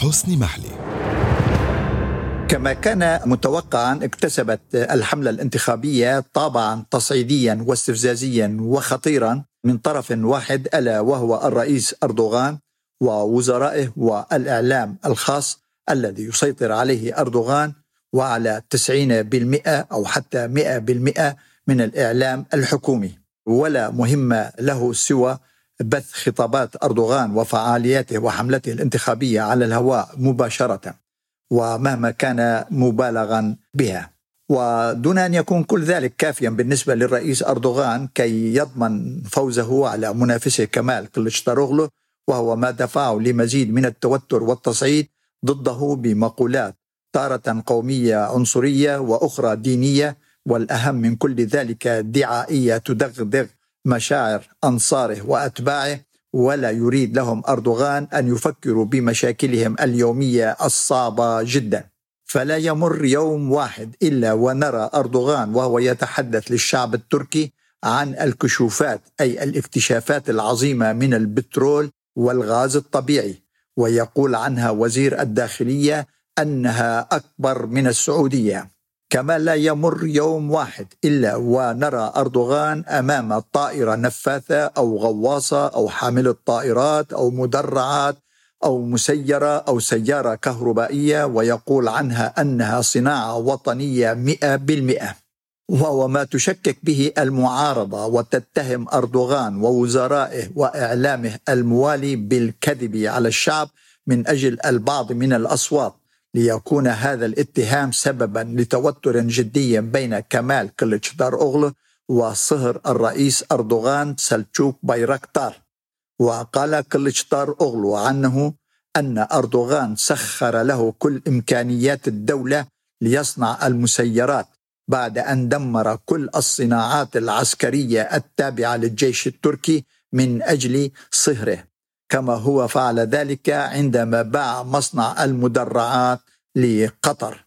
حسني محلي. كما كان متوقعا اكتسبت الحملة الانتخابية طابعا تصعيديا واستفزازيا وخطيرا من طرف واحد ألا وهو الرئيس أردوغان ووزرائه والإعلام الخاص الذي يسيطر عليه أردوغان وعلى 90% أو حتى 100% من الإعلام الحكومي. ولا مهمة له سوى بث خطابات أردوغان وفعالياته وحملته الانتخابية على الهواء مباشرة ومهما كان مبالغا بها. ودون أن يكون كل ذلك كافيا بالنسبة للرئيس أردوغان كي يضمن فوزه على منافسه كمال كلشتاروغلو وهو ما دفعه لمزيد من التوتر والتصعيد ضده بمقولات تارة قومية عنصرية وأخرى دينية والأهم من كل ذلك دعائية تدغدغ مشاعر أنصاره وأتباعه ولا يريد لهم أردوغان أن يفكروا بمشاكلهم اليومية الصعبة جدا. فلا يمر يوم واحد إلا ونرى أردوغان وهو يتحدث للشعب التركي عن الكشوفات أي الاكتشافات العظيمة من البترول والغاز الطبيعي ويقول عنها وزير الداخلية أنها أكبر من السعودية. كما لا يمر يوم واحد إلا ونرى أردوغان أمام طائرة نفاثة أو غواصة أو حامله طائرات أو مدرعات أو مسيرة أو سيارة كهربائية ويقول عنها أنها صناعة وطنية 100% وهو ما تشكك به المعارضة وتتهم أردوغان ووزرائه وإعلامه الموالي بالكذب على الشعب من أجل البعض من الأصوات. ليكون هذا الاتهام سببا لتوتر جدي بين كمال كلتشدار أوغلو وصهر الرئيس أردوغان سلتشوك بايركتار وقال كلتشدار أوغلو عنه أن أردوغان سخر له كل إمكانيات الدولة ليصنع المسيرات بعد أن دمر كل الصناعات العسكرية التابعة للجيش التركي من أجل صهره. كما هو فعل ذلك عندما باع مصنع المدرعات لقطر.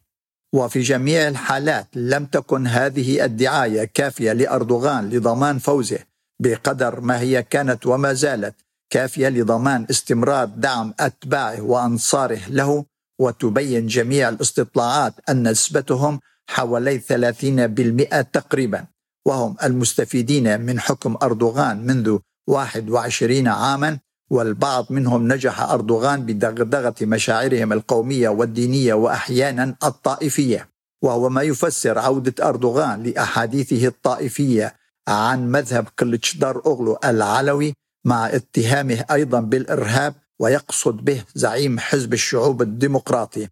وفي جميع الحالات لم تكن هذه الدعاية كافية لأردوغان لضمان فوزه بقدر ما هي كانت وما زالت كافية لضمان استمرار دعم أتباعه وأنصاره له وتبين جميع الاستطلاعات أن نسبتهم حوالي 30% تقريبا. وهم المستفيدين من حكم أردوغان منذ 21 عاما والبعض منهم نجح أردوغان بدغدغة مشاعرهم القومية والدينية وأحيانا الطائفية وهو ما يفسر عودة أردوغان لأحاديثه الطائفية عن مذهب كلتشدار أغلو العلوي مع اتهامه أيضا بالإرهاب ويقصد به زعيم حزب الشعوب الديمقراطي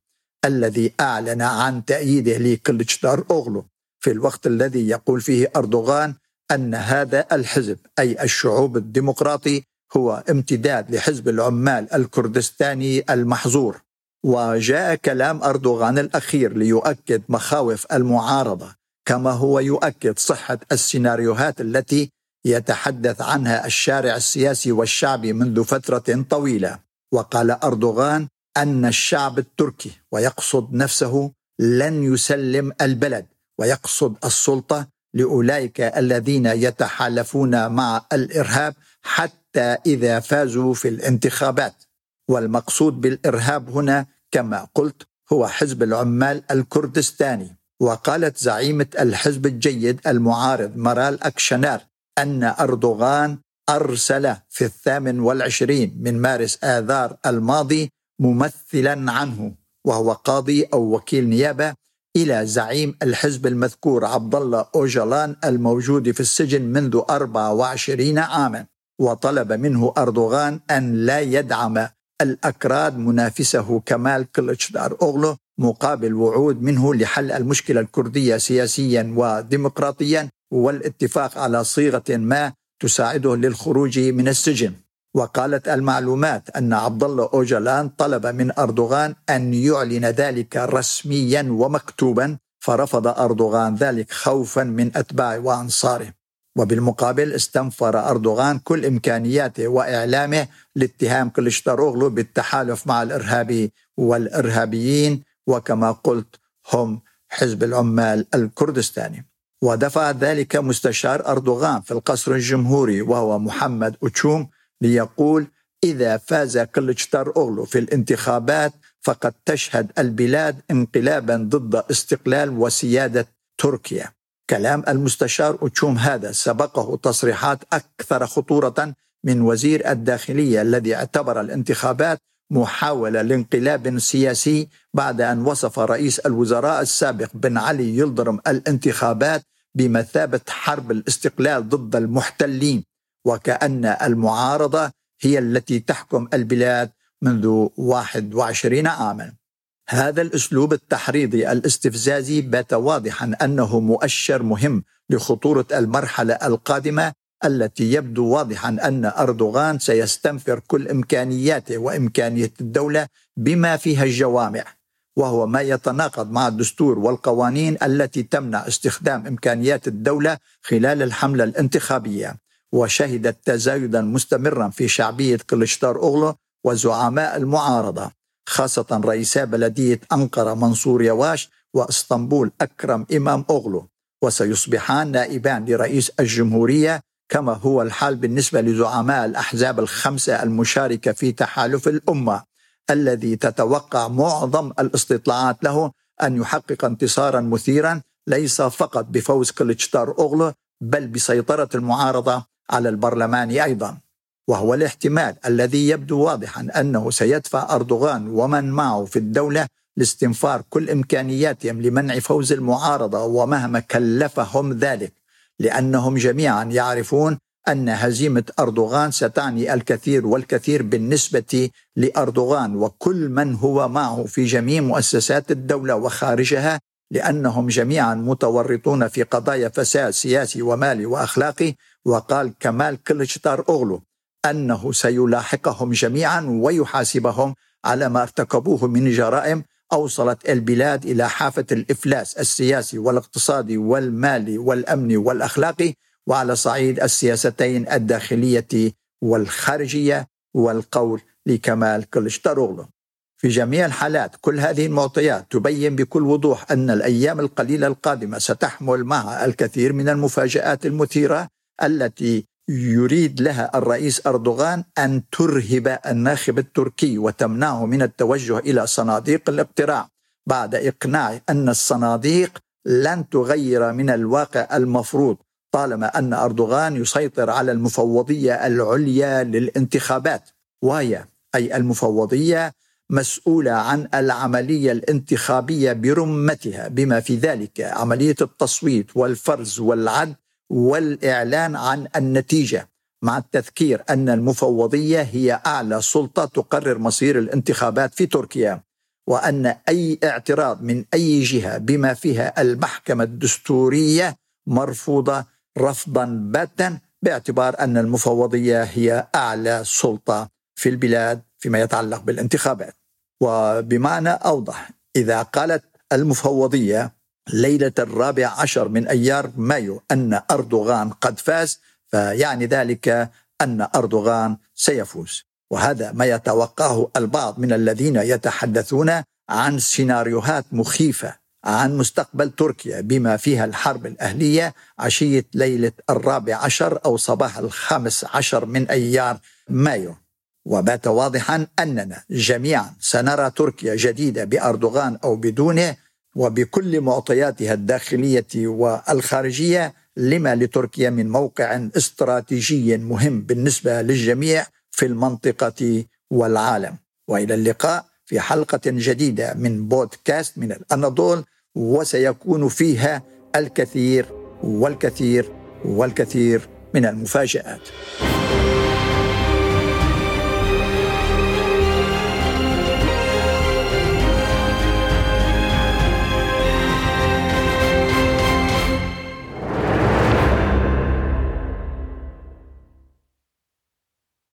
الذي أعلن عن تأييده لكلتشدار أغلو في الوقت الذي يقول فيه أردوغان أن هذا الحزب أي الشعوب الديمقراطي هو امتداد لحزب العمال الكردستاني المحظور وجاء كلام أردوغان الأخير ليؤكد مخاوف المعارضة كما هو يؤكد صحة السيناريوهات التي يتحدث عنها الشارع السياسي والشعبي منذ فترة طويلة. وقال أردوغان أن الشعب التركي ويقصد نفسه لن يسلم البلد ويقصد السلطة لأولئك الذين يتحالفون مع الإرهاب حتى حتى إذا فازوا في الانتخابات. والمقصود بالإرهاب هنا كما قلت هو حزب العمال الكردستاني. وقالت زعيمة الحزب الجيد المعارض مرال أكشنار أن أردوغان أرسل في الثامن والعشرين من مارس آذار الماضي ممثلا عنه وهو قاضي أو وكيل نيابة إلى زعيم الحزب المذكور عبد الله أوجلان الموجود في السجن منذ 24 عاما. وطلب منه أردوغان أن لا يدعم الأكراد منافسه كمال كلتشدار أوغلو مقابل وعود منه لحل المشكلة الكردية سياسيا وديمقراطيا والاتفاق على صيغة ما تساعده للخروج من السجن. وقالت المعلومات أن عبد الله أوجلان طلب من أردوغان أن يعلن ذلك رسميا ومكتوبا فرفض أردوغان ذلك خوفا من أتباعه وأنصاره. وبالمقابل استنفر أردوغان كل إمكانياته وإعلامه لاتهام كلشتاروغلو بالتحالف مع الإرهابي والإرهابيين وكما قلت هم حزب العمال الكردستاني ودفع ذلك مستشار أردوغان في القصر الجمهوري وهو محمد أتشوم ليقول إذا فاز كلشتار أوغلو في الانتخابات فقد تشهد البلاد انقلابا ضد استقلال وسيادة تركيا. كلام المستشار أوتشوم هذا سبقه تصريحات أكثر خطورة من وزير الداخلية الذي اعتبر الانتخابات محاولة لانقلاب سياسي بعد أن وصف رئيس الوزراء السابق بن علي يلدرم الانتخابات بمثابة حرب الاستقلال ضد المحتلين وكأن المعارضة هي التي تحكم البلاد منذ 21 عاما. هذا الأسلوب التحريضي الاستفزازي بات واضحا أنه مؤشر مهم لخطورة المرحلة القادمة التي يبدو واضحا أن أردوغان سيستنفر كل إمكانياته وإمكانية الدولة بما فيها الجوامع وهو ما يتناقض مع الدستور والقوانين التي تمنع استخدام إمكانيات الدولة خلال الحملة الانتخابية. وشهدت تزايدا مستمرا في شعبية كلشتار أوغلو وزعماء المعارضة. خاصة رئيسا بلدية أنقرة منصور يواش وإسطنبول أكرم إمام أوغلو. وسيصبحان نائبان لرئيس الجمهورية كما هو الحال بالنسبة لزعماء الأحزاب الخمسة المشاركة في تحالف الأمة الذي تتوقع معظم الاستطلاعات له أن يحقق انتصارا مثيرا ليس فقط بفوز كلتشتار أوغلو بل بسيطرة المعارضة على البرلمان أيضا. وهو الاحتمال الذي يبدو واضحا أنه سيدفع أردوغان ومن معه في الدولة لاستنفار كل إمكانياتهم لمنع فوز المعارضة ومهما كلفهم ذلك لأنهم جميعا يعرفون أن هزيمة أردوغان ستعني الكثير والكثير بالنسبة لأردوغان وكل من هو معه في جميع مؤسسات الدولة وخارجها لأنهم جميعا متورطون في قضايا فساد سياسي ومالي وأخلاقي وقال كمال كلشتار أوغلو. أنه سيلاحقهم جميعا ويحاسبهم على ما ارتكبوه من جرائم أوصلت البلاد إلى حافة الإفلاس السياسي والاقتصادي والمالي والأمني والأخلاقي وعلى صعيد السياستين الداخلية والخارجية والقول لكمال كلشتاروغلو في جميع الحالات كل هذه المعطيات تبين بكل وضوح أن الأيام القليلة القادمة ستحمل معها الكثير من المفاجآت المثيرة التي يريد لها الرئيس أردوغان أن ترهب الناخب التركي وتمنعه من التوجه إلى صناديق الاقتراع بعد اقناعه أن الصناديق لن تغير من الواقع المفروض طالما أن أردوغان يسيطر على المفوضية العليا للانتخابات. وهي أي المفوضية مسؤولة عن العملية الانتخابية برمتها بما في ذلك عملية التصويت والفرز والعد والإعلان عن النتيجة مع التذكير أن المفوضية هي أعلى سلطة تقرر مصير الانتخابات في تركيا وأن أي اعتراض من أي جهة بما فيها المحكمة الدستورية مرفوضة رفضا باتا باعتبار أن المفوضية هي أعلى سلطة في البلاد فيما يتعلق بالانتخابات. وبمعنى أوضح إذا قالت المفوضية ليلة الرابع عشر من أيار مايو أن أردوغان قد فاز فيعني ذلك أن أردوغان سيفوز. وهذا ما يتوقعه البعض من الذين يتحدثون عن سيناريوهات مخيفة عن مستقبل تركيا بما فيها الحرب الأهلية عشية ليلة الرابع عشر أو صباح الخامس عشر من أيار مايو. وبات واضحا أننا جميعا سنرى تركيا جديدة بأردوغان أو بدونه وبكل معطياتها الداخلية والخارجية لما لتركيا من موقع استراتيجي مهم بالنسبة للجميع في المنطقة والعالم. وإلى اللقاء في حلقة جديدة من بودكاست من الأناضول وسيكون فيها الكثير والكثير والكثير من المفاجآت.